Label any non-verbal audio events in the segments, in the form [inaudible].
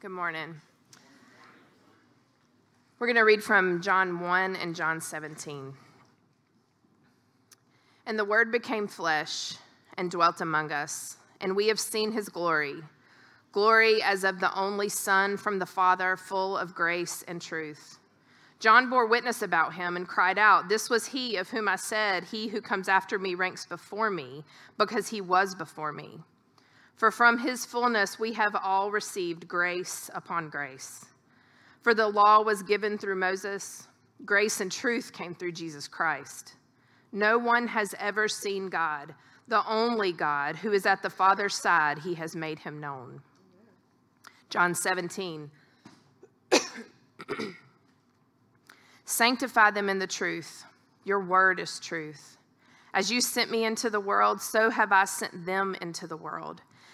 Good morning. We're going to read from John 1 and John 17. And the Word became flesh and dwelt among us, and we have seen his glory glory as of the only Son from the Father, full of grace and truth. John bore witness about him and cried out, This was he of whom I said, He who comes after me ranks before me, because he was before me. For from his fullness we have all received grace upon grace. For the law was given through Moses, grace and truth came through Jesus Christ. No one has ever seen God, the only God who is at the Father's side, he has made him known. John 17. [coughs] Sanctify them in the truth. Your word is truth. As you sent me into the world, so have I sent them into the world.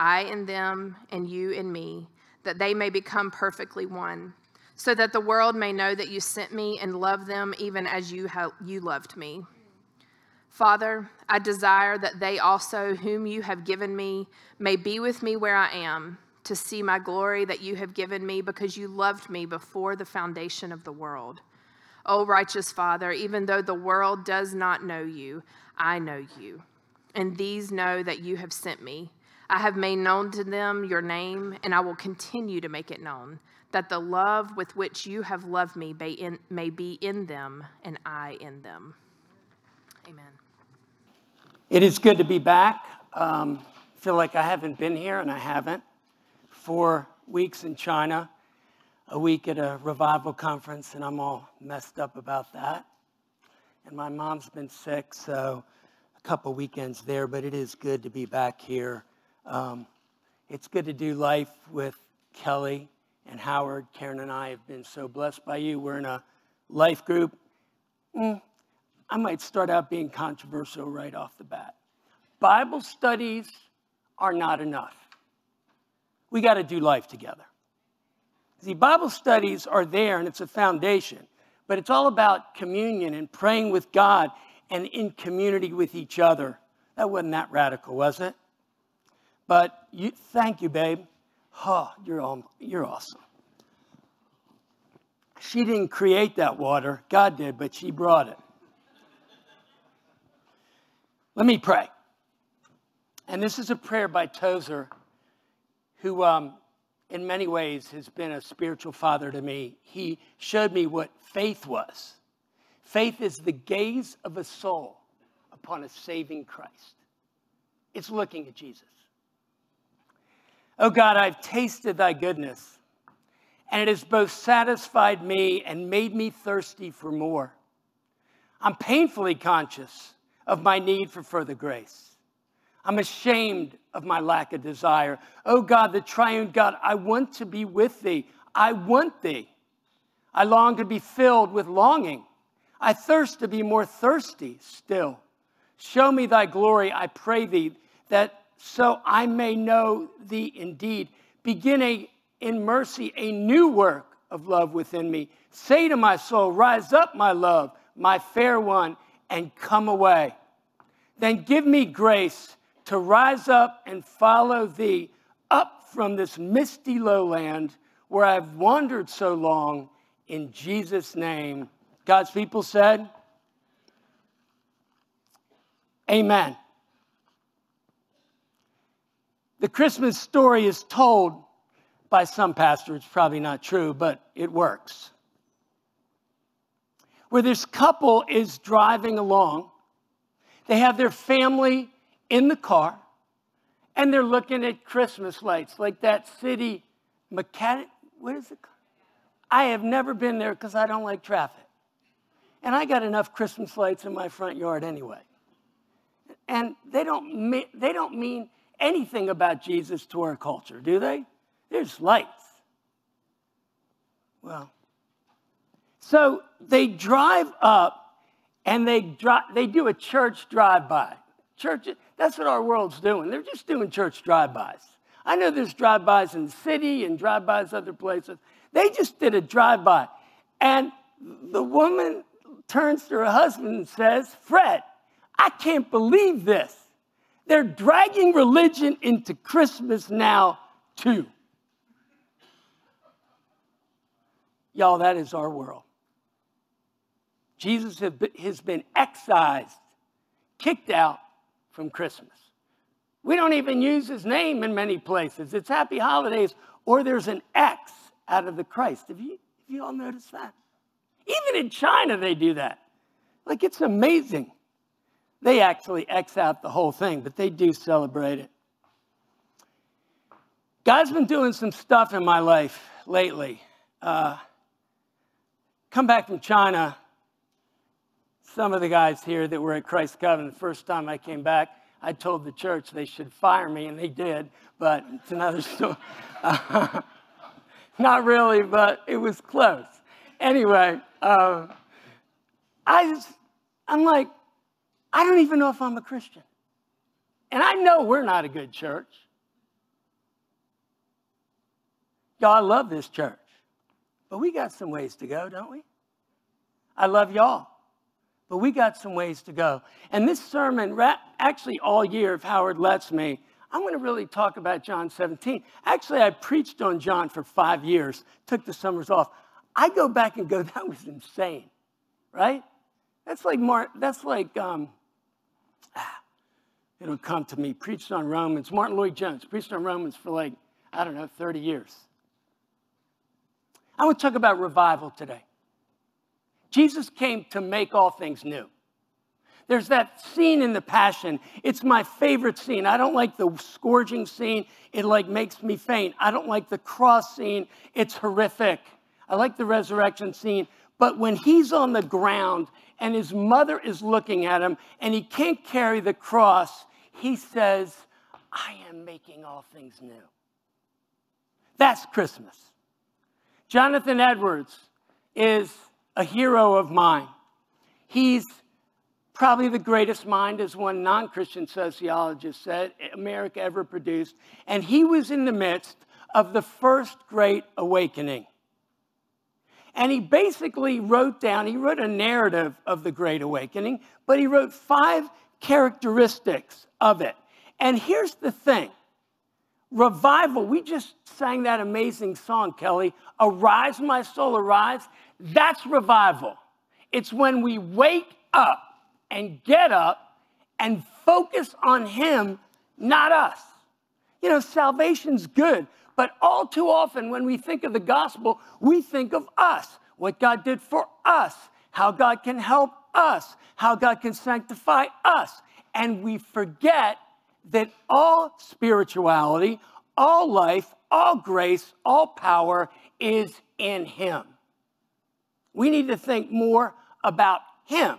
I in them, and you in me, that they may become perfectly one, so that the world may know that you sent me and love them even as you, have, you loved me. Father, I desire that they also, whom you have given me, may be with me where I am to see my glory that you have given me because you loved me before the foundation of the world. O righteous Father, even though the world does not know you, I know you. And these know that you have sent me. I have made known to them your name, and I will continue to make it known, that the love with which you have loved me may, in, may be in them, and I in them. Amen. It is good to be back. Um, I feel like I haven't been here, and I haven't four weeks in China, a week at a revival conference, and I'm all messed up about that. And my mom's been sick, so a couple weekends there, but it is good to be back here. Um, it's good to do life with Kelly and Howard. Karen and I have been so blessed by you. We're in a life group. Mm, I might start out being controversial right off the bat. Bible studies are not enough we got to do life together. See, Bible studies are there and it's a foundation, but it's all about communion and praying with God and in community with each other. That wasn't that radical, was it? But you, thank you, babe. You're, all, you're awesome. She didn't create that water, God did, but she brought it. Let me pray. And this is a prayer by Tozer who, um, in many ways, has been a spiritual father to me. He showed me what faith was. Faith is the gaze of a soul upon a saving Christ, it's looking at Jesus. Oh God, I've tasted thy goodness, and it has both satisfied me and made me thirsty for more. I'm painfully conscious of my need for further grace. I'm ashamed of my lack of desire. Oh God, the triune God, I want to be with thee. I want thee. I long to be filled with longing. I thirst to be more thirsty still. Show me thy glory, I pray thee, that so I may know thee indeed. Begin a, in mercy a new work of love within me. Say to my soul, Rise up, my love, my fair one, and come away. Then give me grace to rise up and follow thee up from this misty lowland where I've wandered so long in Jesus' name. God's people said, Amen. The Christmas story is told by some pastors, probably not true, but it works. Where this couple is driving along, they have their family in the car and they're looking at Christmas lights like that city mechanic. What is it? called? I have never been there because I don't like traffic. And I got enough Christmas lights in my front yard anyway. And they don't, they don't mean anything about Jesus to our culture, do they? There's lights. Well, so they drive up and they, dri- they do a church drive by. Church, that's what our world's doing. They're just doing church drive bys. I know there's drive bys in the city and drive bys other places. They just did a drive by. And the woman turns to her husband and says, Fred, I can't believe this. They're dragging religion into Christmas now, too. Y'all, that is our world. Jesus has been excised, kicked out from Christmas. We don't even use his name in many places. It's happy holidays, or there's an X out of the Christ. Have you, have you all noticed that? Even in China, they do that. Like, it's amazing. They actually X out the whole thing, but they do celebrate it. God's been doing some stuff in my life lately. Uh, come back from China. Some of the guys here that were at Christ Covenant, the first time I came back, I told the church they should fire me, and they did, but it's another story. [laughs] Not really, but it was close. Anyway, uh, I just, I'm like, I don't even know if I'm a Christian. And I know we're not a good church. Y'all, I love this church, but we got some ways to go, don't we? I love y'all, but we got some ways to go. And this sermon, actually, all year, if Howard lets me, I'm going to really talk about John 17. Actually, I preached on John for five years, took the summers off. I go back and go, [laughs] that was insane, right? That's like Mark, that's like, um, ah, it'll come to me, preached on Romans. Martyn Lloyd-Jones preached on Romans for like, I don't know, 30 years. I want to talk about revival today. Jesus came to make all things new. There's that scene in the Passion. It's my favorite scene. I don't like the scourging scene. It like makes me faint. I don't like the cross scene. It's horrific. I like the resurrection scene. But when he's on the ground and his mother is looking at him and he can't carry the cross, he says, I am making all things new. That's Christmas. Jonathan Edwards is a hero of mine. He's probably the greatest mind, as one non Christian sociologist said, America ever produced. And he was in the midst of the first great awakening. And he basically wrote down, he wrote a narrative of the Great Awakening, but he wrote five characteristics of it. And here's the thing revival, we just sang that amazing song, Kelly, Arise, My Soul, Arise. That's revival. It's when we wake up and get up and focus on Him, not us. You know, salvation's good, but all too often when we think of the gospel, we think of us, what God did for us, how God can help us, how God can sanctify us. And we forget that all spirituality, all life, all grace, all power is in Him. We need to think more about Him,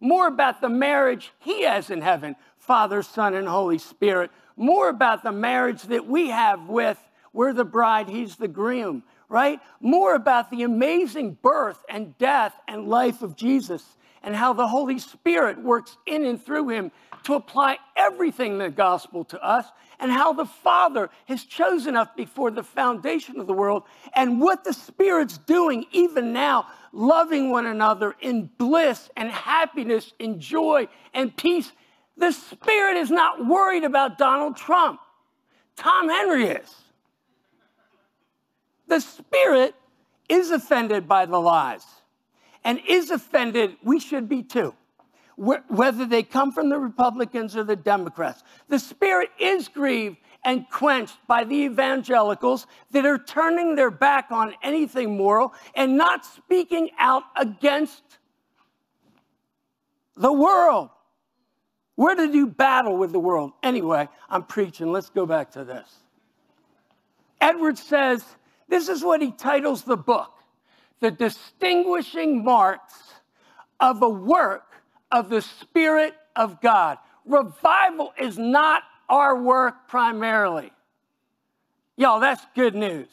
more about the marriage He has in heaven Father, Son, and Holy Spirit, more about the marriage that we have with, we're the bride, He's the groom, right? More about the amazing birth and death and life of Jesus and how the Holy Spirit works in and through Him to apply everything in the gospel to us and how the Father has chosen us before the foundation of the world, and what the Spirit's doing even now, loving one another in bliss and happiness and joy and peace. The Spirit is not worried about Donald Trump. Tom Henry is. The Spirit is offended by the lies and is offended, we should be too whether they come from the Republicans or the Democrats. The Spirit is grieved and quenched by the evangelicals that are turning their back on anything moral and not speaking out against the world. Where did you battle with the world? Anyway, I'm preaching. Let's go back to this. Edwards says this is what he titles the book The Distinguishing Marks of a Work of the Spirit of God. Revival is not our work primarily. Y'all, that's good news.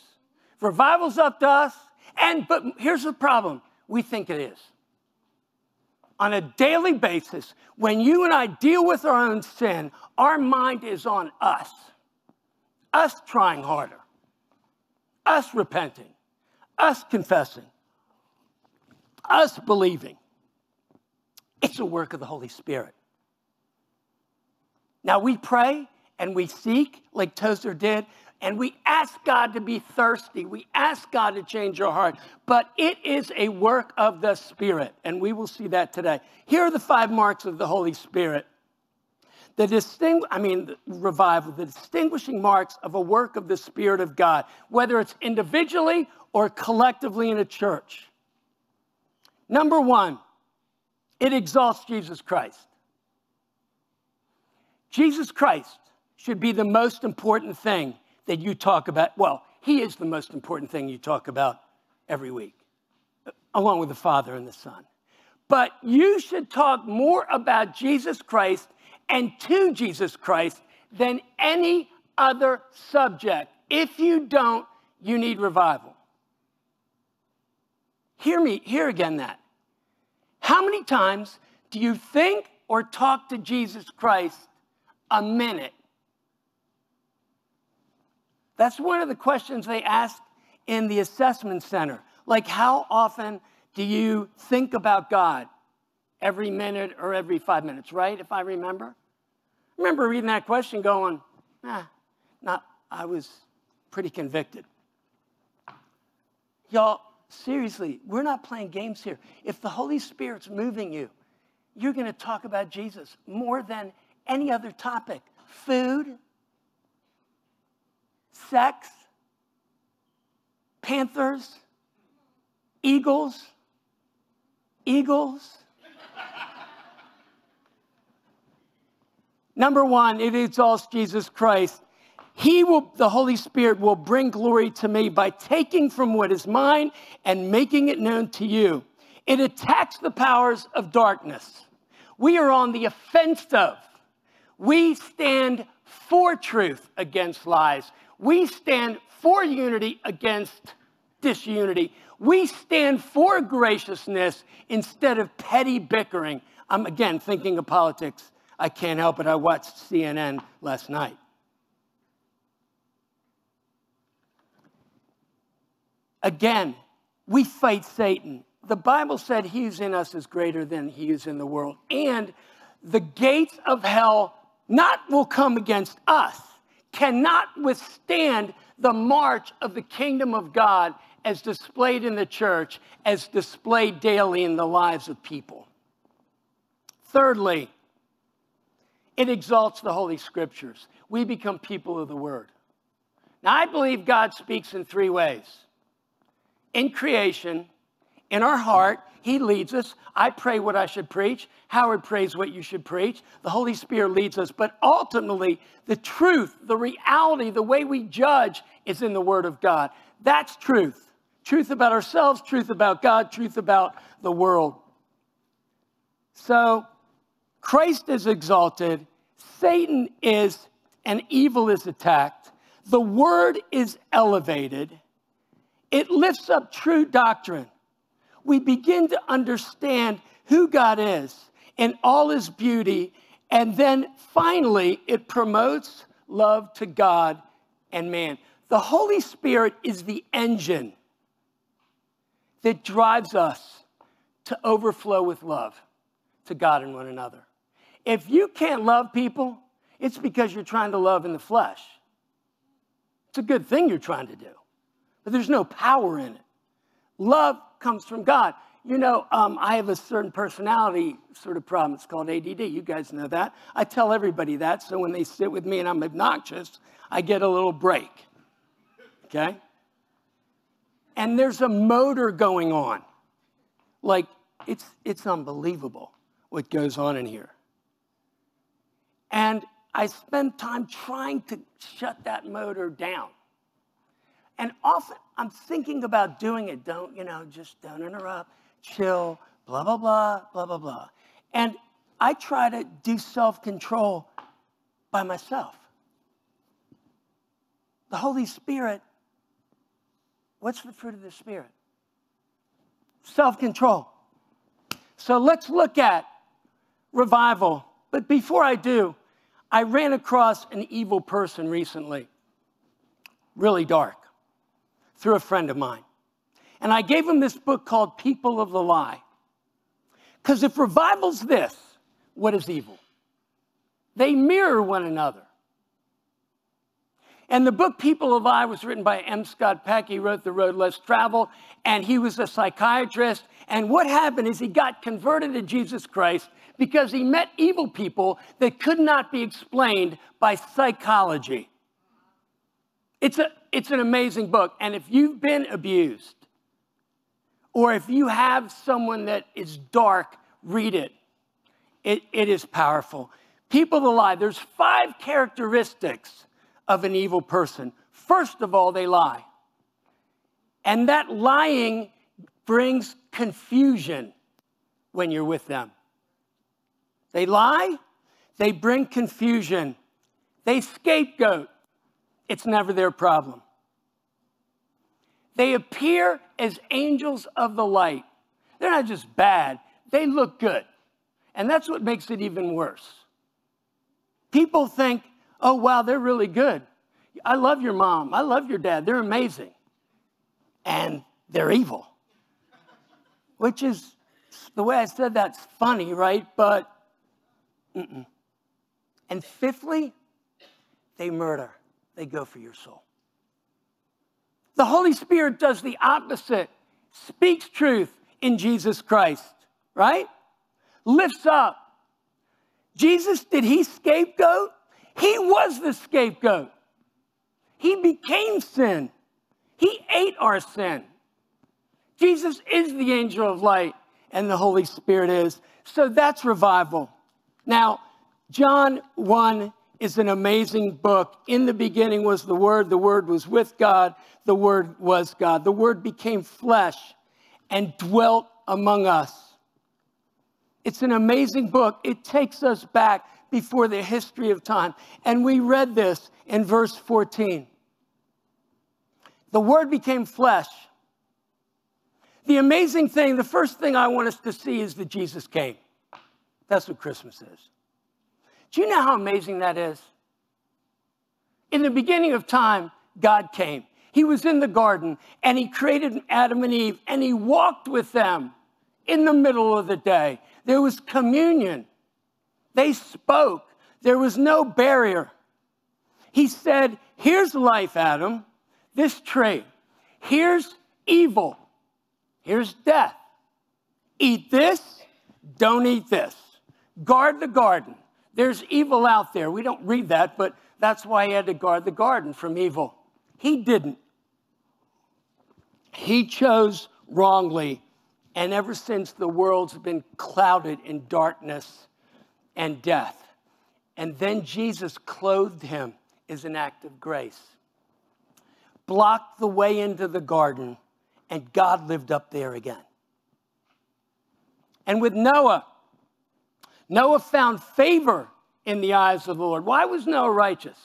Revival's up to us, and but here's the problem we think it is. On a daily basis, when you and I deal with our own sin, our mind is on us, us trying harder, us repenting, us confessing, us believing. It's a work of the Holy Spirit. Now we pray and we seek, like Tozer did, and we ask God to be thirsty. We ask God to change our heart. But it is a work of the Spirit, and we will see that today. Here are the five marks of the Holy Spirit. The distingu- I mean, revival, the distinguishing marks of a work of the Spirit of God, whether it's individually or collectively in a church. Number one, it exalts Jesus Christ. Jesus Christ should be the most important thing that you talk about. Well, he is the most important thing you talk about every week, along with the Father and the Son. But you should talk more about Jesus Christ and to Jesus Christ than any other subject. If you don't, you need revival. Hear me, hear again that. How many times do you think or talk to Jesus Christ a minute? That's one of the questions they ask in the assessment center. Like, how often do you think about God? Every minute or every five minutes, right? If I remember. I remember reading that question going, ah, not, I was pretty convicted. Y'all, seriously, we're not playing games here. If the Holy Spirit's moving you, you're going to talk about Jesus more than any other topic food, sex, panthers, eagles, eagles. Number one, it exalts Jesus Christ. He will, the Holy Spirit will bring glory to me by taking from what is mine and making it known to you. It attacks the powers of darkness. We are on the offensive. We stand for truth against lies. We stand for unity against disunity. We stand for graciousness instead of petty bickering. I'm again thinking of politics. I can't help it. I watched CNN last night. Again, we fight Satan. The Bible said he who's in us is greater than he is in the world. And the gates of hell not will come against us, cannot withstand the march of the kingdom of God as displayed in the church, as displayed daily in the lives of people. Thirdly, it exalts the Holy Scriptures. We become people of the Word. Now, I believe God speaks in three ways in creation, in our heart, He leads us. I pray what I should preach. Howard prays what you should preach. The Holy Spirit leads us. But ultimately, the truth, the reality, the way we judge is in the Word of God. That's truth. Truth about ourselves, truth about God, truth about the world. So, Christ is exalted, Satan is, and evil is attacked. The Word is elevated it lifts up true doctrine. We begin to understand who God is in all his beauty. And then finally, it promotes love to God and man. The Holy Spirit is the engine that drives us to overflow with love to God and one another. If you can't love people, it's because you're trying to love in the flesh. It's a good thing you're trying to do but there's no power in it. Love comes from God. You know, um, I have a certain personality sort of problem. It's called ADD. You guys know that. I tell everybody that. So when they sit with me and I'm obnoxious, I get a little break. Okay? And there's a motor going on. Like, it's, it's unbelievable what goes on in here. And I spend time trying to shut that motor down. And often I'm thinking about doing it. Don't, you know, just don't interrupt, chill, blah, blah, blah, blah, blah, blah. And I try to do self control by myself. The Holy Spirit, what's the fruit of the Spirit? Self control. So let's look at revival. But before I do, I ran across an evil person recently, really dark, through a friend of mine. And I gave him this book called People of the Lie. Because if revival's this, what is evil? They mirror one another. And the book People of I was written by M. Scott Peck. He wrote The Road Less Traveled, and he was a psychiatrist. And what happened is he got converted to Jesus Christ because he met evil people that could not be explained by psychology. It's, a, it's an amazing book. And if you've been abused, or if you have someone that is dark, read it. It, it is powerful. People lie, there's five characteristics of an evil person. First of all, they lie. And that lying brings confusion when you're with them. They lie, they bring confusion, they scapegoat. It's never their problem. They appear as angels of the light. They're not just bad, they look good. And that's what makes it even worse. People think, oh, wow, they're really good. I love your mom. I love your dad. They're amazing. And they're evil. Which is, the way I said that's funny, right? But, mm-mm. and fifthly, they murder, they go for your soul. The Holy Spirit does the opposite, speaks truth in Jesus Christ, right? Lifts up. Jesus, did he scapegoat? He was the scapegoat. He became sin. He ate our sin. Jesus is the angel of light, and the Holy Spirit is. So that's revival. Now, John 1 is an amazing book. In the beginning was the Word, the Word was with God, the Word was God. The Word became flesh and dwelt among us. It's an amazing book. It takes us back before the history of time. And we read this in verse 14. The Word became flesh. The amazing thing, the first thing I want us to see is that Jesus came. That's what Christmas is. Do you know how amazing that is? In the beginning of time, God came. He was in the garden and he created Adam and Eve and he walked with them in the middle of the day. There was communion. They spoke. There was no barrier. He said, Here's life, Adam, this tree. Here's evil. Here's death. Eat this, don't eat this. Guard the garden. There's evil out there. We don't read that, but that's why he had to guard the garden from evil. He didn't. He chose wrongly. And ever since, the world's been clouded in darkness and death. And then Jesus clothed him as an act of grace, blocked the way into the garden, and God lived up there again. And with Noah, Noah found favor in the eyes of the Lord. Why was Noah righteous?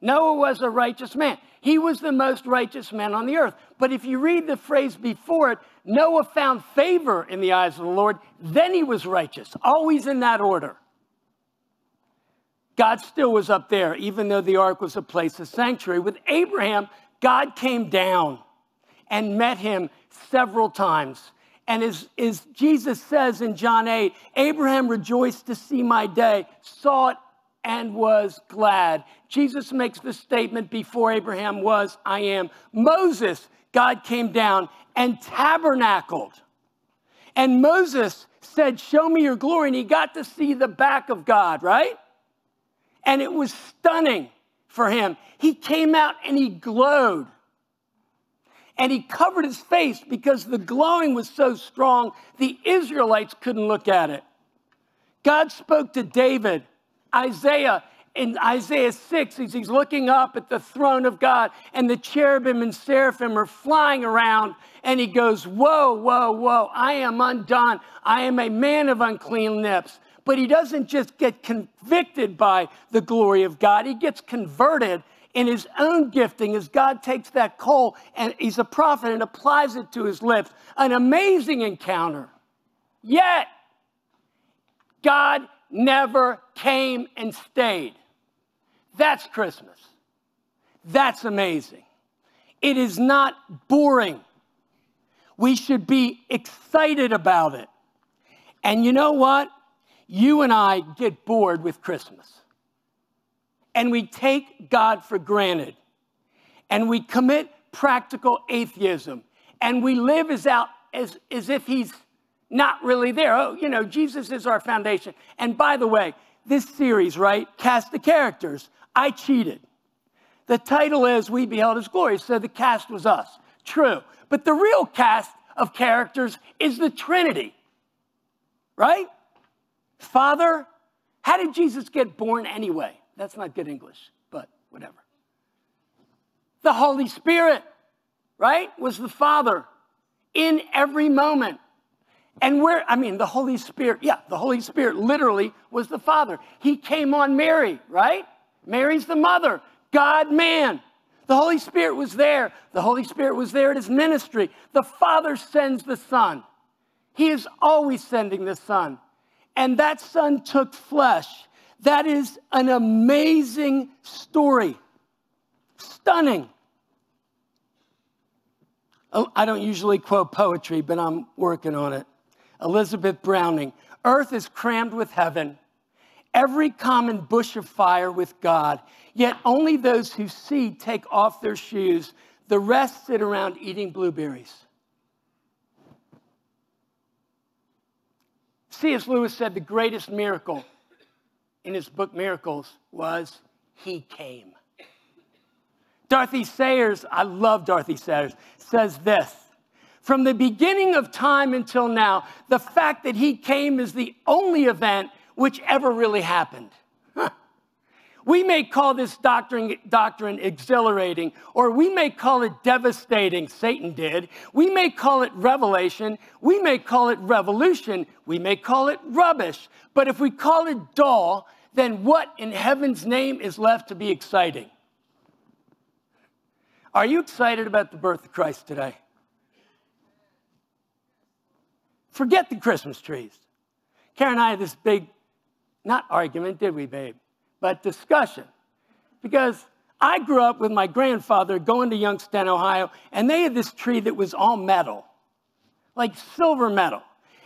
Noah was a righteous man. He was the most righteous man on the earth. But if you read the phrase before it, Noah found favor in the eyes of the Lord, then he was righteous, always in that order. God still was up there, even though the ark was a place of sanctuary. With Abraham, God came down and met him several times and as, as Jesus says in John 8, Abraham rejoiced to see my day, saw it and was glad. Jesus makes the statement before Abraham was, I am. Moses, God came down and tabernacled. And Moses said, Show me your glory. And he got to see the back of God, right? And it was stunning for him. He came out and he glowed and he covered his face because the glowing was so strong, the Israelites couldn't look at it. God spoke to David, Isaiah, in Isaiah 6, as he's looking up at the throne of God, and the cherubim and seraphim are flying around, and he goes, Whoa, whoa, whoa, I am undone. I am a man of unclean lips. But he doesn't just get convicted by the glory of God, he gets converted in his own gifting as God takes that coal and he's a prophet and applies it to his lips. An amazing encounter. Yet, God never came and stayed. That's Christmas. That's amazing. It is not boring. We should be excited about it. And you know what? You and I get bored with Christmas. And we take God for granted. And we commit practical atheism. And we live as, out, as, as if He's not really there. Oh, you know, Jesus is our foundation. And by the way, this series, right, cast the characters. I cheated. The title is We Beheld His Glory, so the cast was us. True. But the real cast of characters is the Trinity, right? Father, how did Jesus get born anyway? That's not good English, but whatever. The Holy Spirit, right, was the Father in every moment. And where, I mean, the Holy Spirit, yeah, the Holy Spirit literally was the Father. He came on Mary, right? Mary's the mother, God man. The Holy Spirit was there. The Holy Spirit was there at his ministry. The Father sends the Son. He is always sending the Son. And that Son took flesh. That is an amazing story. Stunning. Oh, I don't usually quote poetry, but I'm working on it. Elizabeth Browning Earth is crammed with heaven, every common bush of fire with God. Yet only those who see take off their shoes. The rest sit around eating blueberries. C.S. Lewis said the greatest miracle in his book Miracles was he came. Dorothy Sayers, I love Dorothy Sayers, says this From the beginning of time until now, the fact that he came is the only event which ever really happened. [laughs] We may call this doctrine, doctrine exhilarating, or we may call it devastating, Satan did. We may call it revelation. We may call it revolution. We may call it rubbish. But if we call it dull, then what in heaven's name is left to be exciting? Are you excited about the birth of Christ today? Forget the Christmas trees. Karen and I had this big, not argument, did we, babe? But discussion. Because I grew up with my grandfather going to Youngstown, Ohio, and they had this tree that was all metal, like silver metal.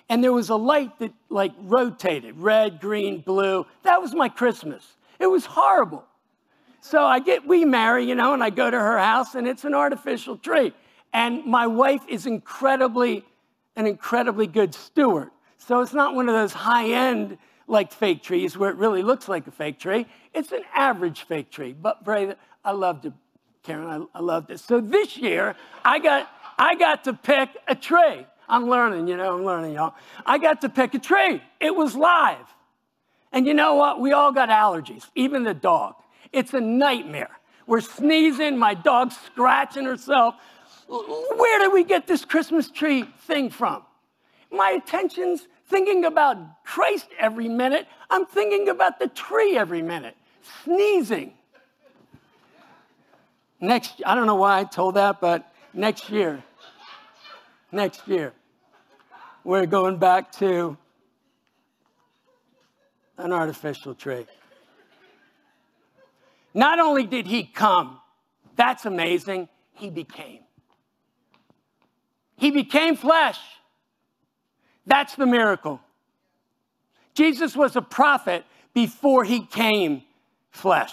And there was a light that like rotated, red, green, blue. That was my Christmas. It was horrible. So I get, we marry, you know, and I go to her house and it's an artificial tree. And my wife is incredibly, an incredibly good steward. So it's not one of those high end like fake trees where it really looks like a fake tree. It's an average fake tree. But Bray, I loved it, Karen. I, I loved it. So this year, I got I got to pick a tree. I'm learning, you know, I'm learning, y'all. I got to pick a tree. It was live. And you know what? We all got allergies, even the dog. It's a nightmare. We're sneezing, my dog's scratching herself. Where did we get this Christmas tree thing from? My attention's thinking about Christ every minute. I'm thinking about the tree every minute, sneezing. Next, I don't know why I told that, but next year, next year, we're going back to an artificial tree. Not only did he come, that's amazing, he became. He became flesh. That's the miracle. Jesus was a prophet before he came flesh.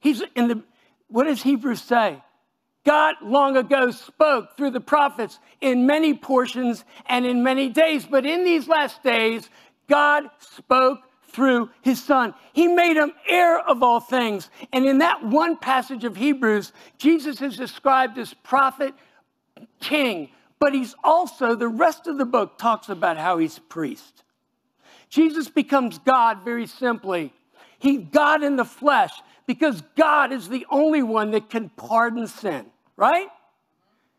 He's in the, what does Hebrews say? God long ago spoke through the prophets in many portions and in many days, but in these last days, God spoke through his son. He made him heir of all things. And in that one passage of Hebrews, Jesus is described as prophet, king, but he's also, the rest of the book talks about how he's a priest. Jesus becomes God very simply. He's God in the flesh because God is the only one that can pardon sin, right?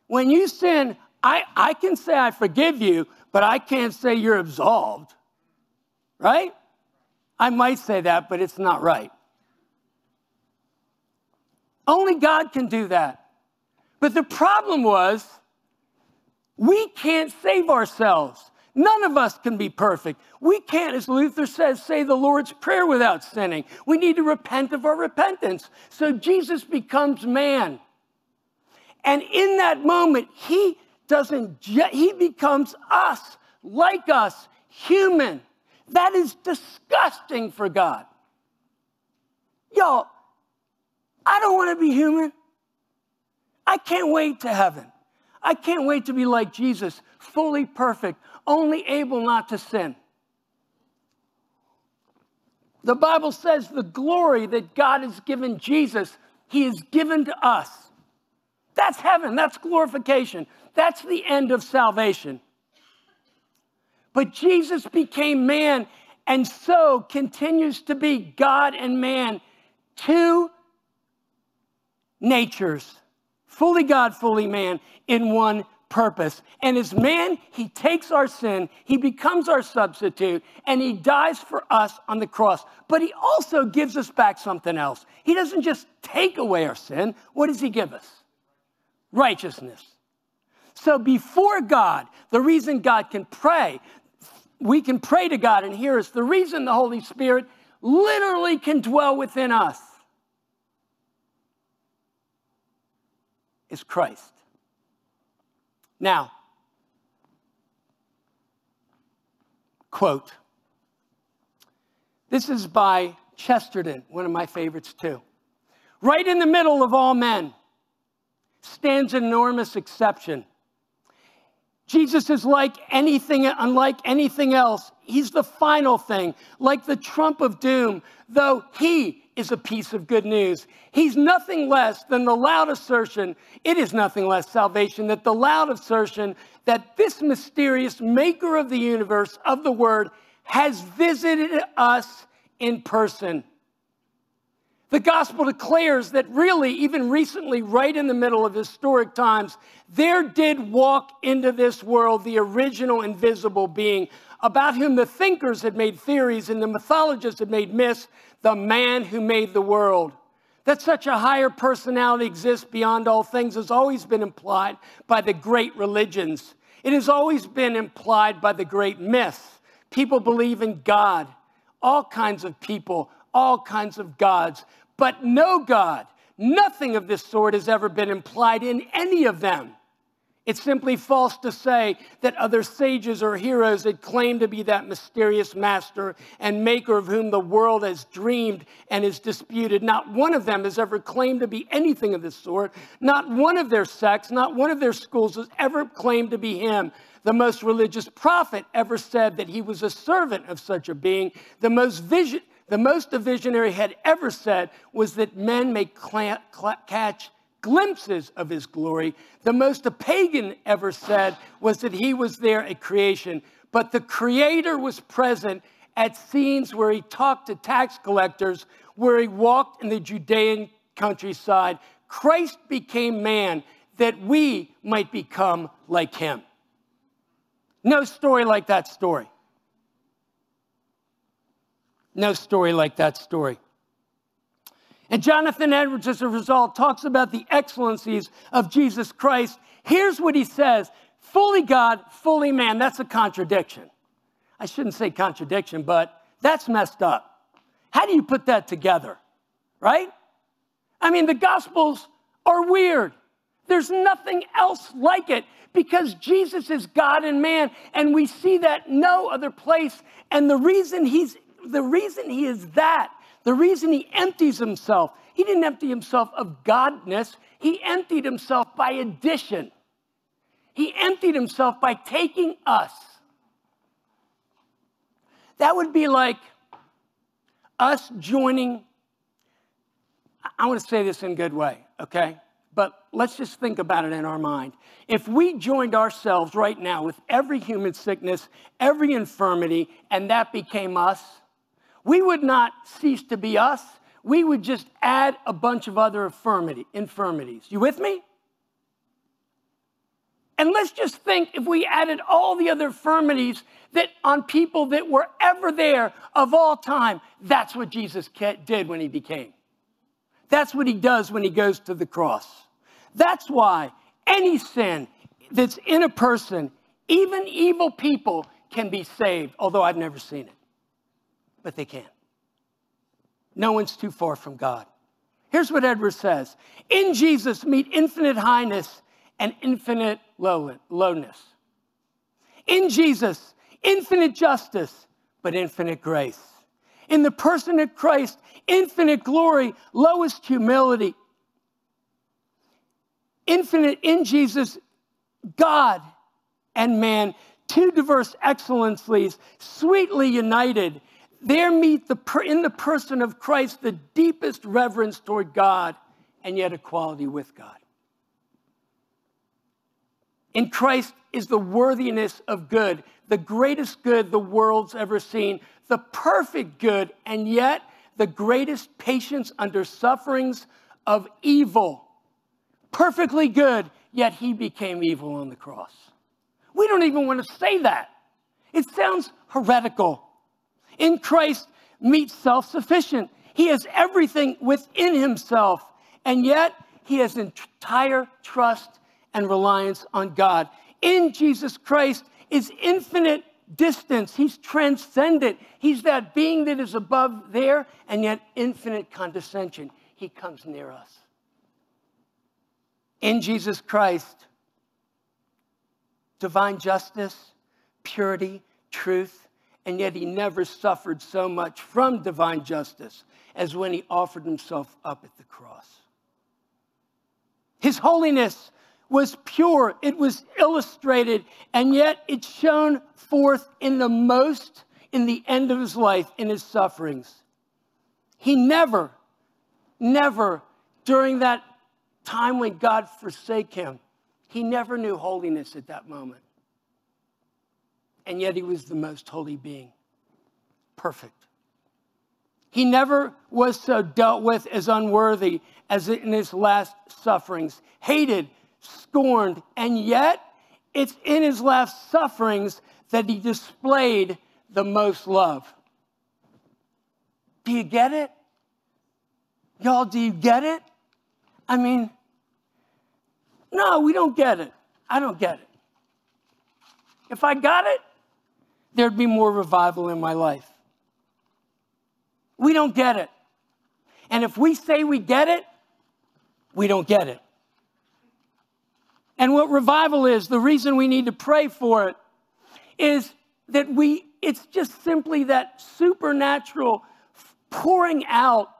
When you sin, I, I can say I forgive you, but I can't say you're absolved, right? I might say that, but it's not right. Only God can do that. But the problem was, we can't save ourselves. None of us can be perfect. We can't, as Luther says, say the Lord's Prayer without sinning. We need to repent of our repentance. So Jesus becomes man. And in that moment, he doesn't, he becomes us, like us, human. That is disgusting for God. Y'all, I don't want to be human. I can't wait to heaven. I can't wait to be like Jesus, fully perfect, only able not to sin. The Bible says the glory that God has given Jesus, He has given to us. That's heaven, that's glorification, that's the end of salvation. But Jesus became man and so continues to be God and man, two natures, fully God, fully man, in one purpose. And as man, he takes our sin, he becomes our substitute, and he dies for us on the cross. But he also gives us back something else. He doesn't just take away our sin, what does he give us? Righteousness. So before God, the reason God can pray, we can pray to God and hear us, the reason the Holy Spirit literally can dwell within us is Christ. Now, quote, this is by Chesterton, one of my favorites too. Right in the middle of all men stands enormous exception. Jesus is like anything, unlike anything else. He's the final thing, like the trump of doom, though he is a piece of good news. He's nothing less than the loud assertion, it is nothing less salvation, that the loud assertion that this mysterious maker of the universe, of the word, has visited us in person. The gospel declares that really, even recently, right in the middle of historic times, there did walk into this world the original invisible being about whom the thinkers had made theories and the mythologists had made myths, the man who made the world. That such a higher personality exists beyond all things has always been implied by the great religions. It has always been implied by the great myths. People believe in God, all kinds of people, all kinds of gods, but no God. Nothing of this sort has ever been implied in any of them. It's simply false to say that other sages or heroes had claimed to be that mysterious master and maker of whom the world has dreamed and is disputed. Not one of them has ever claimed to be anything of this sort. Not one of their sects, not one of their schools has ever claimed to be him. The most religious prophet ever said that he was a servant of such a being. The most vision, the most visionary had ever said was that men may catch glimpses of his glory. The most a pagan ever said was that he was there at creation, but the creator was present at scenes where he talked to tax collectors, where he walked in the Judean countryside. Christ became man that we might become like him. No story like that story. No story like that story. And Jonathan Edwards, as a result, talks about the excellencies of Jesus Christ. Here's what he says fully God, fully man. That's a contradiction. I shouldn't say contradiction, but that's messed up. How do you put that together? Right? I mean, the Gospels are weird. There's nothing else like it because Jesus is God and man, and we see that no other place. And the reason he's the reason he is that the reason he empties himself, he didn't empty himself of godness, he emptied himself by addition. He emptied himself by taking us. That would be like us joining. I want to say this in a good way, okay? But let's just think about it in our mind. If we joined ourselves right now with every human sickness, every infirmity, and that became us, we would not cease to be us. We would just add a bunch of other infirmities. You with me? And let's just think if we added all the other infirmities that on people that were ever there of all time, that's what Jesus did when he became. That's what he does when he goes to the cross. That's why any sin that's in a person, even evil people, can be saved, although I've never seen it. But they can. No one's too far from God. Here's what Edwards says In Jesus, meet infinite highness and infinite lowness. In Jesus, infinite justice, but infinite grace. In the person of Christ, infinite glory, lowest humility. Infinite in Jesus, God and man, two diverse excellencies, sweetly united. There meet the, in the person of Christ the deepest reverence toward God and yet equality with God. In Christ is the worthiness of good, the greatest good the world's ever seen, the perfect good, and yet the greatest patience under sufferings of evil. Perfectly good, yet he became evil on the cross. We don't even want to say that. It sounds heretical. In Christ meets self sufficient. He has everything within himself, and yet he has entire trust and reliance on God. In Jesus Christ is infinite distance. He's transcendent. He's that being that is above there and yet infinite condescension. He comes near us. In Jesus Christ, divine justice, purity, truth, and yet he never suffered so much from divine justice as when he offered himself up at the cross. His holiness was pure, it was illustrated, and yet it shone forth in the most in the end of his life, in his sufferings. He never, never, during that time when God forsake him, he never knew holiness at that moment. And yet he was the most holy being, perfect. He never was so dealt with as unworthy as in his last sufferings, hated, scorned, and yet it's in his last sufferings that he displayed the most love. Do you get it? Y'all, do you get it? I mean, no, we don't get it. I don't get it. If I got it, there'd be more revival in my life. We don't get it. And if we say we get it, we don't get it. And what revival is, the reason we need to pray for it is that we, it's just simply that supernatural pouring out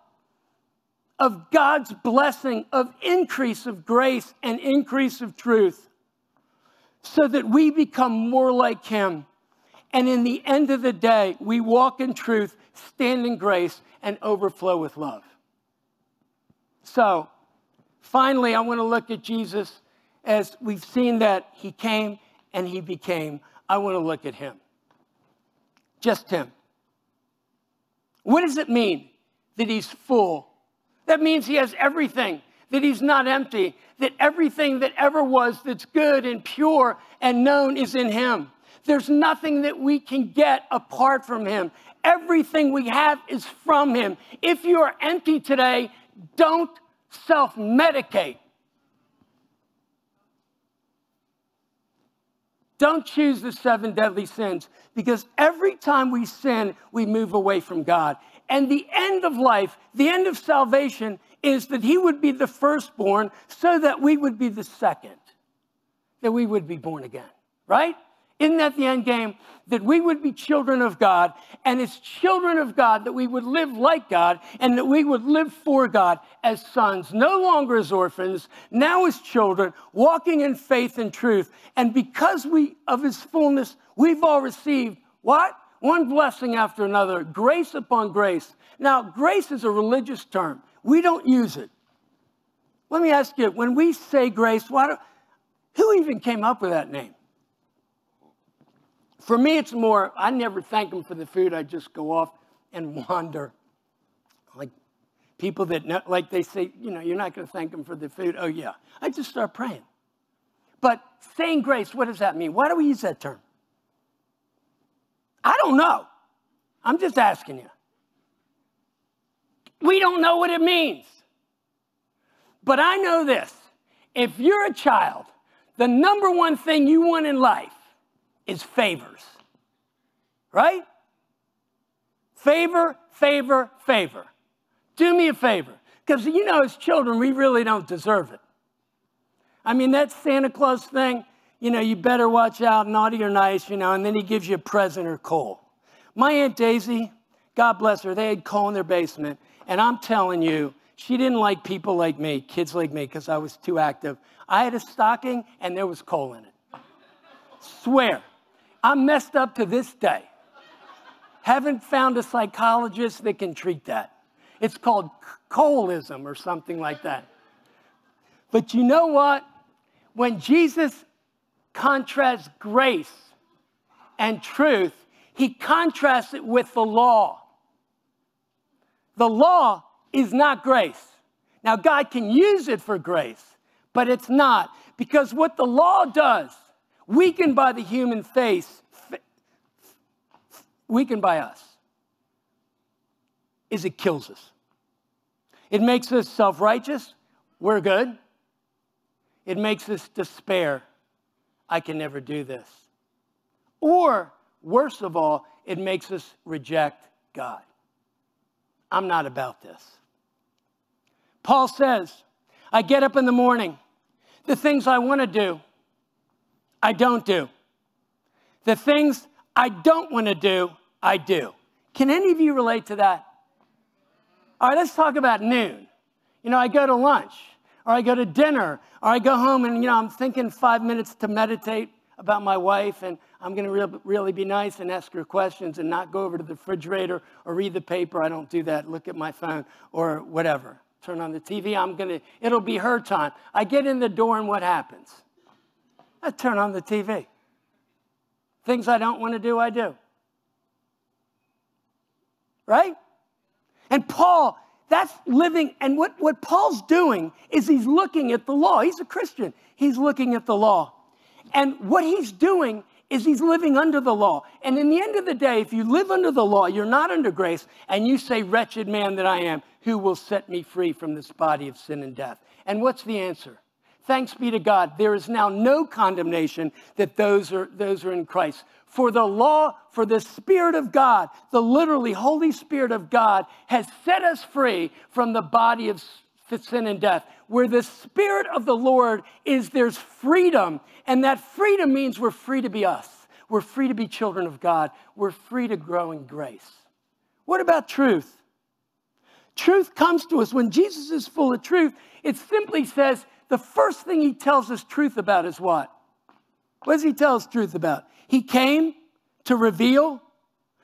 of God's blessing, of increase of grace and increase of truth, so that we become more like Him. And in the end of the day, we walk in truth, stand in grace, and overflow with love. So, finally, I want to look at Jesus as we've seen that He came and He became. I want to look at Him. Just Him. What does it mean that He's full that means he has everything, that he's not empty, that everything that ever was that's good and pure and known is in him. There's nothing that we can get apart from him. Everything we have is from him. If you are empty today, don't self medicate. Don't choose the seven deadly sins because every time we sin, we move away from God. And the end of life, the end of salvation, is that he would be the firstborn so that we would be the second, that we would be born again, right? Isn't that the end game? That we would be children of God, and as children of God, that we would live like God, and that we would live for God as sons, no longer as orphans, now as children, walking in faith and truth. And because we of his fullness, we've all received what? One blessing after another, grace upon grace. Now, grace is a religious term. We don't use it. Let me ask you, when we say grace, why do, who even came up with that name? For me, it's more, I never thank them for the food. I just go off and [laughs] wander. Like people that, know, like they say, you know, you're not going to thank them for the food. Oh, yeah. I just start praying. But saying grace, what does that mean? Why do we use that term? I don't know. I'm just asking you. We don't know what it means. But I know this if you're a child, the number one thing you want in life is favors, right? Favor, favor, favor. Do me a favor. Because, you know, as children, we really don't deserve it. I mean, that Santa Claus thing, you know, you better watch out, naughty or nice, you know, and then he gives you a present or coal. My Aunt Daisy, God bless her, they had coal in their basement. And I'm telling you, she didn't like people like me, kids like me, because I was too active. I had a stocking and there was coal in it. Swear. I'm messed up to this day. Haven't found a psychologist that can treat that. It's called coalism or something like that. But you know what? When Jesus contrasts grace and truth, he contrasts it with the law. The law is not grace. Now, God can use it for grace, but it's not. Because what the law does, weakened by the human face, weakened by us, is it kills us. It makes us self righteous, we're good. It makes us despair, I can never do this. Or, worst of all, it makes us reject God. I'm not about this. Paul says, I get up in the morning, the things I want to do, I don't do. The things I don't want to do, I do. Can any of you relate to that? All right, let's talk about noon. You know, I go to lunch, or I go to dinner, or I go home and, you know, I'm thinking five minutes to meditate about my wife, and I'm going to re- really be nice and ask her questions and not go over to the refrigerator or read the paper. I don't do that. Look at my phone or whatever. Turn on the TV. I'm going to, it'll be her time. I get in the door, and what happens? I turn on the TV. Things I don't want to do, I do. Right? And Paul, that's living, and what, what Paul's doing is he's looking at the law. He's a Christian, he's looking at the law. And what he's doing is he's living under the law. And in the end of the day, if you live under the law, you're not under grace, and you say, Wretched man that I am, who will set me free from this body of sin and death? And what's the answer? Thanks be to God, there is now no condemnation that those are, those are in Christ. For the law, for the Spirit of God, the literally Holy Spirit of God, has set us free from the body of sin and death. Where the Spirit of the Lord is, there's freedom. And that freedom means we're free to be us. We're free to be children of God. We're free to grow in grace. What about truth? Truth comes to us when Jesus is full of truth. It simply says the first thing he tells us truth about is what? What does he tell us truth about? He came to reveal.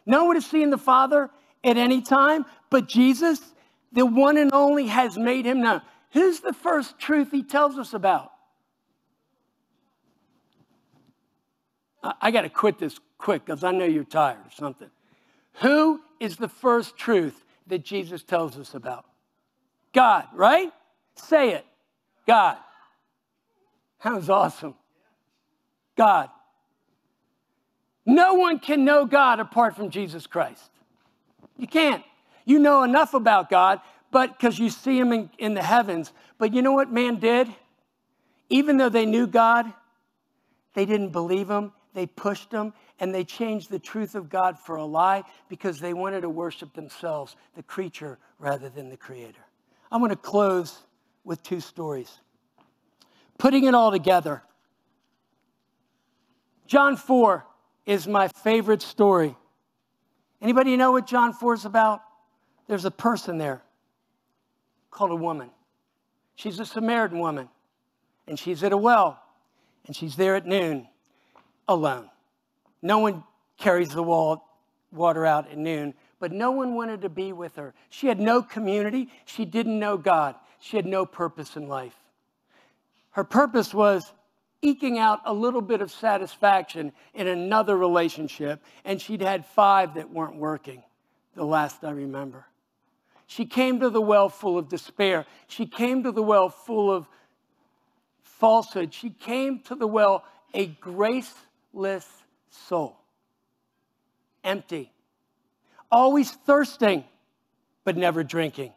No one has seen the Father at any time, but Jesus, the one and only, has made him known. Who's the first truth he tells us about? I, got to quit this quick because I know you're tired or something. Who is the first truth that Jesus tells us about? God, right? Say it. God. That was awesome. God. No one can know God apart from Jesus Christ. You can't. You know enough about God, but because you see him in, in, the heavens. But you know what man did? Even though they knew God, they didn't believe him. They pushed him and they changed the truth of God for a lie because they wanted to worship themselves, the creature, rather than the creator. I'm going to close with two stories. Putting it all together, John 4 is my favorite story. Anybody know what John 4 is about? There's a person there called a woman. She's a Samaritan woman, and she's at a well, and she's there at noon alone. No one carries the wall, water out at noon, but no one wanted to be with her. She had no community. She didn't know God. She had no purpose in life. Her purpose was eking out a little bit of satisfaction in another relationship, and she'd had five that weren't working, the last I remember. She came to the well full of despair. She came to the well full of falsehood. She came to the well a graceless soul, empty, always thirsting, but never drinking,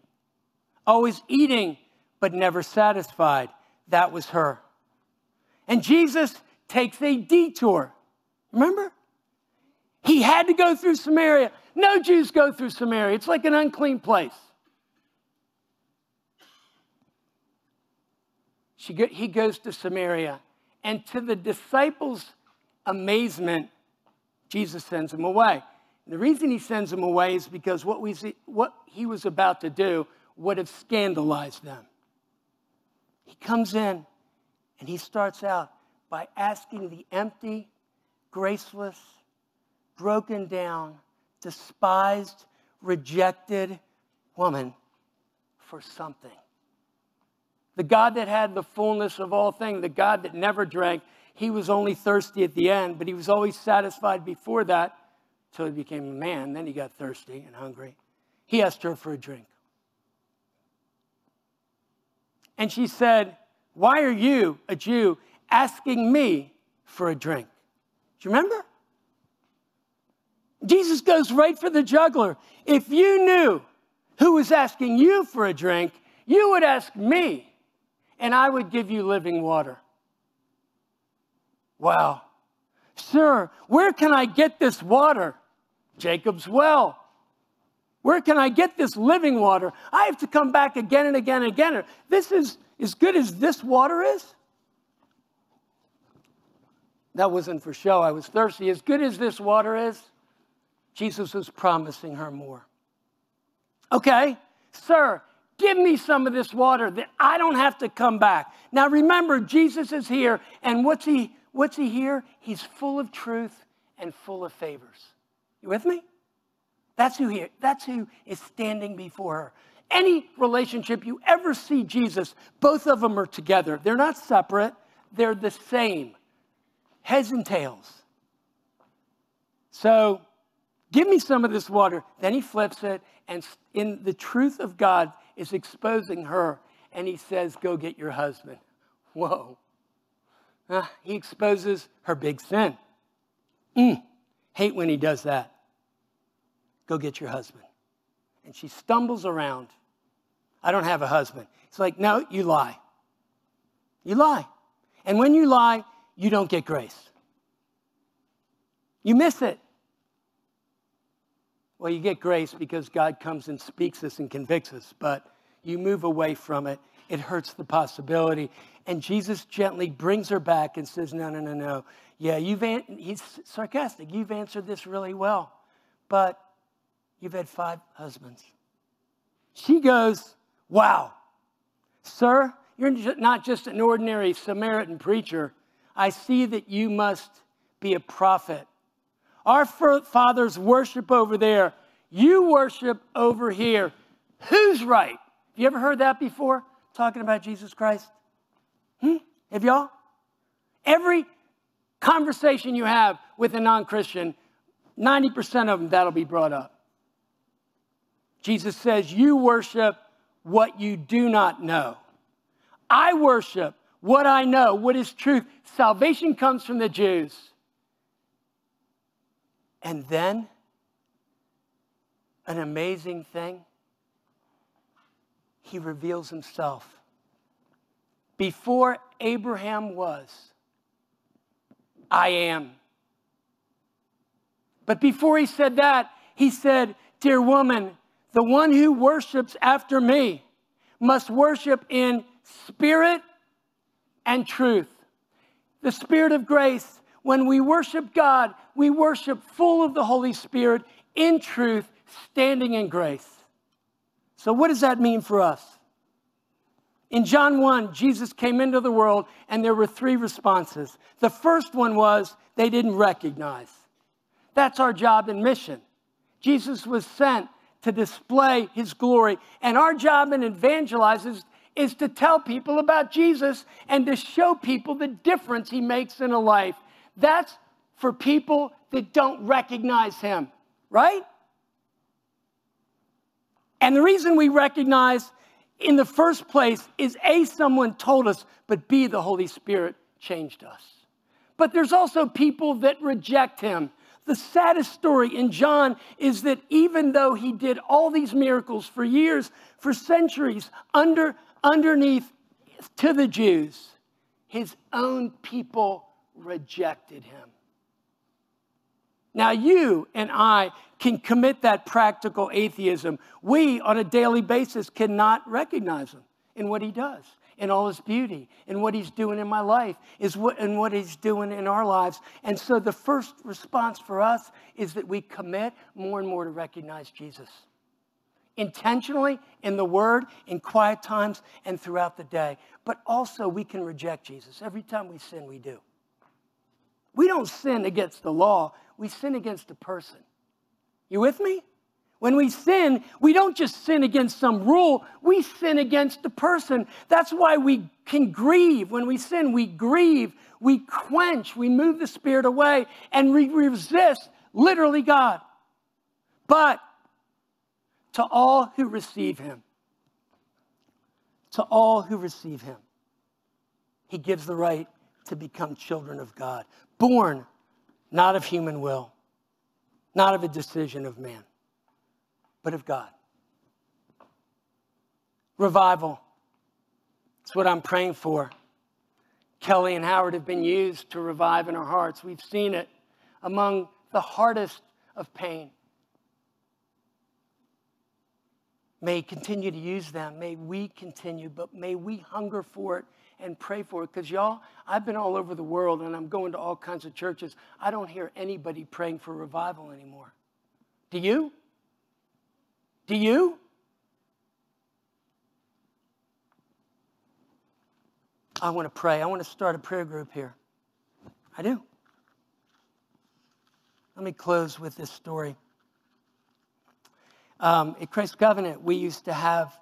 always eating, but never satisfied. That was her. And Jesus takes a detour. Remember? He had to go through Samaria. No Jews go through Samaria, it's like an unclean place. Go, he goes to Samaria, and to the disciples' amazement, Jesus sends him away. The reason he sends them away is because what, we see, what he was about to do would have scandalized them. He comes in and he starts out by asking the empty, graceless, broken down, despised, rejected woman for something. The God that had the fullness of all things, the God that never drank, he was only thirsty at the end, but he was always satisfied before that until he became a man. Then he got thirsty and hungry. He asked her for a drink. And she said, Why are you, a Jew, asking me for a drink? Do you remember? Jesus goes right for the juggler. If you knew who was asking you for a drink, you would ask me, and I would give you living water. Wow. Sir, where can I get this water? Jacob's well. Where can I get this living water? I have to come back again and again and again. This is as good as this water is. That wasn't for show. I was thirsty. As good as this water is, Jesus was promising her more. Okay, sir, give me some of this water that I don't have to come back. Now remember, Jesus is here, and what's he, what's he here? He's full of truth and full of favors. You with me? That's who he, that's who is standing before her. Any relationship you ever see Jesus, both of them are together. They're not separate, they're the same. Heads and tails. So, give me some of this water. Then he flips it, and in the truth of God is exposing her, and he says, Go get your husband. Whoa. Uh, he exposes her big sin. Mm, hate when he does that. Go get your husband. And she stumbles around. I don't have a husband. It's like, no, you lie. You lie. And when you lie, you don't get grace. You miss it. Well, you get grace because God comes and speaks us and convicts us, but you move away from it. It hurts the possibility. And Jesus gently brings her back and says, No, no, no, no. Yeah, you've, an-, he's sarcastic. You've answered this really well, but You've had five husbands. She goes, Wow, sir, you're not just an ordinary Samaritan preacher. I see that you must be a prophet. Our fathers worship over there. You worship over here. Who's right? Have you ever heard that before? Talking about Jesus Christ? Hmm? Have y'all? Every conversation you have with a non Christian, 90% of them, that'll be brought up. Jesus says, You worship what you do not know. I worship what I know, what is truth. Salvation comes from the Jews. And then, an amazing thing, he reveals himself. Before Abraham was, I am. But before he said that, he said, Dear woman, the one who worships after me must worship in spirit and truth. The spirit of grace, when we worship God, we worship full of the Holy Spirit in truth, standing in grace. So, what does that mean for us? In John 1, Jesus came into the world and there were three responses. The first one was they didn't recognize. That's our job and mission. Jesus was sent to display his glory. And our job in evangelizers is to tell people about Jesus and to show people the difference he makes in a life. That's for people that don't recognize him, right? And the reason we recognize in the first place is A, someone told us, but B, the Holy Spirit changed us. But there's also people that reject him the saddest story in John is that even though he did all these miracles for years, for centuries, under underneath to the Jews, his own people rejected him. Now, you and I can commit that practical atheism. We, on a daily basis, cannot recognize him in what he does, in all his beauty, in what he's doing in my life, is what, in what he's doing in our lives. And so, the first response for us is that we commit more and more to recognize Jesus intentionally in the Word, in quiet times, and throughout the day. But also, we can reject Jesus. Every time we sin, we do. We don't sin against the law, we sin against a person. You with me? When we sin, we don't just sin against some rule, we sin against the person. That's why we can grieve. When we sin, we grieve, we quench, we move the Spirit away, and we resist literally God. But to all who receive him. To all who receive him. He gives the right to become children of God, born not of human will, not of a decision of man, but of God. Revival. It's what I'm praying for. Kelly and Howard have been used to revive in our hearts. We've seen it among the hardest of pain. May continue to use them. May we continue, but may we hunger for it and pray for it. Because, y'all, I've been all over the world and I'm going to all kinds of churches. I don't hear anybody praying for revival anymore. Do you? Do you? I want to pray. I want to start a prayer group here. I do. Let me close with this story. Um, at Christ Covenant, we used to have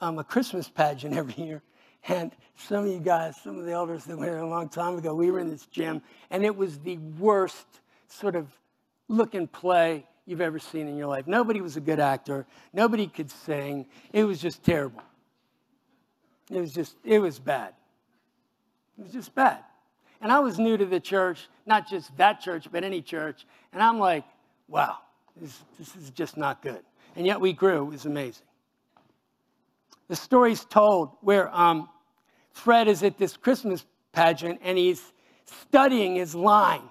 um, a Christmas pageant [laughs] every year. And some of you guys, some of the elders that were here a long time ago, we were in this gym, and it was the worst sort of look and play you've ever seen in your life. Nobody was a good actor. Nobody could sing. It was just terrible. It was just, it was bad. It was just bad. And I was new to the church, not just that church, but any church. And I'm like, wow, this, this is just not good and yet we grew. It was amazing. The story's told where um, Fred is at this Christmas pageant and he's studying his line.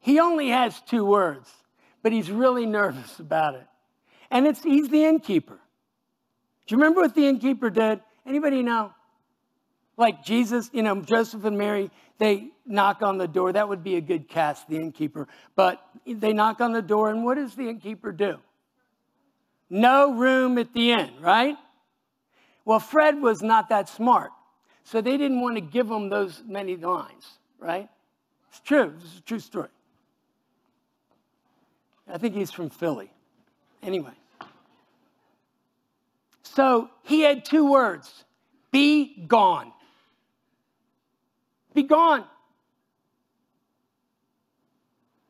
He only has two words, but he's really nervous about it. And it's he's the innkeeper. Do you remember what the innkeeper did? Anybody know? Like Jesus, you know, Joseph and Mary, they knock on the door. That would be a good cast, the innkeeper. But they knock on the door, and what does the innkeeper do? no room at the inn, right? Well, Fred was not that smart, so they didn't want to give him those many lines, right? It's true, it's a true story. I think he's from Philly. Anyway. So he had two words be gone. Be gone.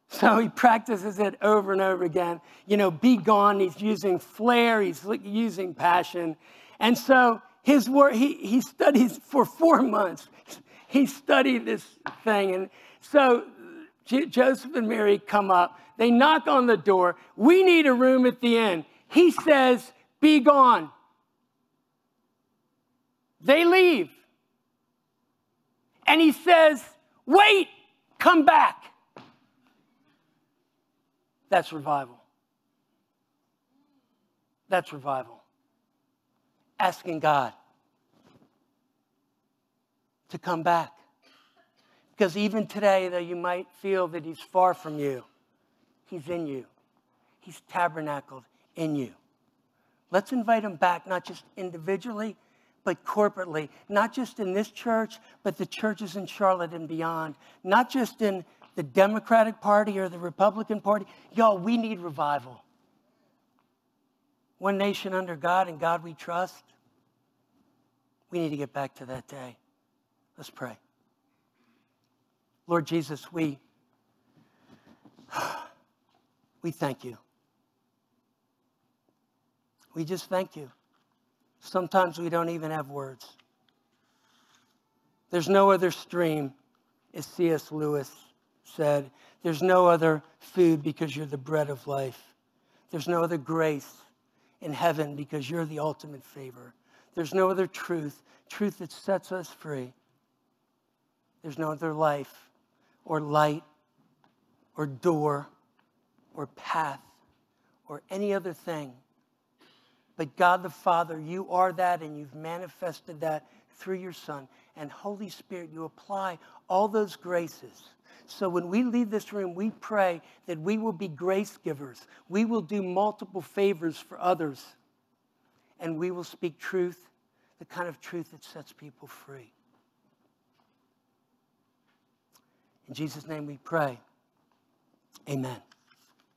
So he practices it over and over again. You know, be gone. He's using flair, he's using passion. And so his work, he, he studies [laughs] for four months. He studied this thing. And so Joseph and Mary come up. They knock on the door. We need a room at the end. He says, Be gone. They leave. And he says, Wait, come back. That's revival. That's revival. Asking God to come back. Because even today, though you might feel that He's far from you, He's in you. He's tabernacled in you. Let's invite Him back, not just individually, but corporately, not just in this church, but the churches in Charlotte and beyond, not just in the Democratic Party or the Republican Party. Y'all, we need revival. One nation under God and God we trust. We need to get back to that day. Let's pray. Lord Jesus, we, [sighs] we thank you. We just thank you. Sometimes we don't even have words. There's no other stream, as C.S. Lewis said, There's no other food because you're the bread of life. There's no other grace in heaven because you're the ultimate favor. There's no other truth, truth that sets us free. There's no other life or light or door or path or any other thing. But God the Father, you are that and you've manifested that through your Son. And Holy Spirit, you apply all those graces. So when we leave this room, we pray that we will be grace givers. We will do multiple favors for others. And we will speak truth, the kind of truth that sets people free. In Jesus' name we pray. Amen.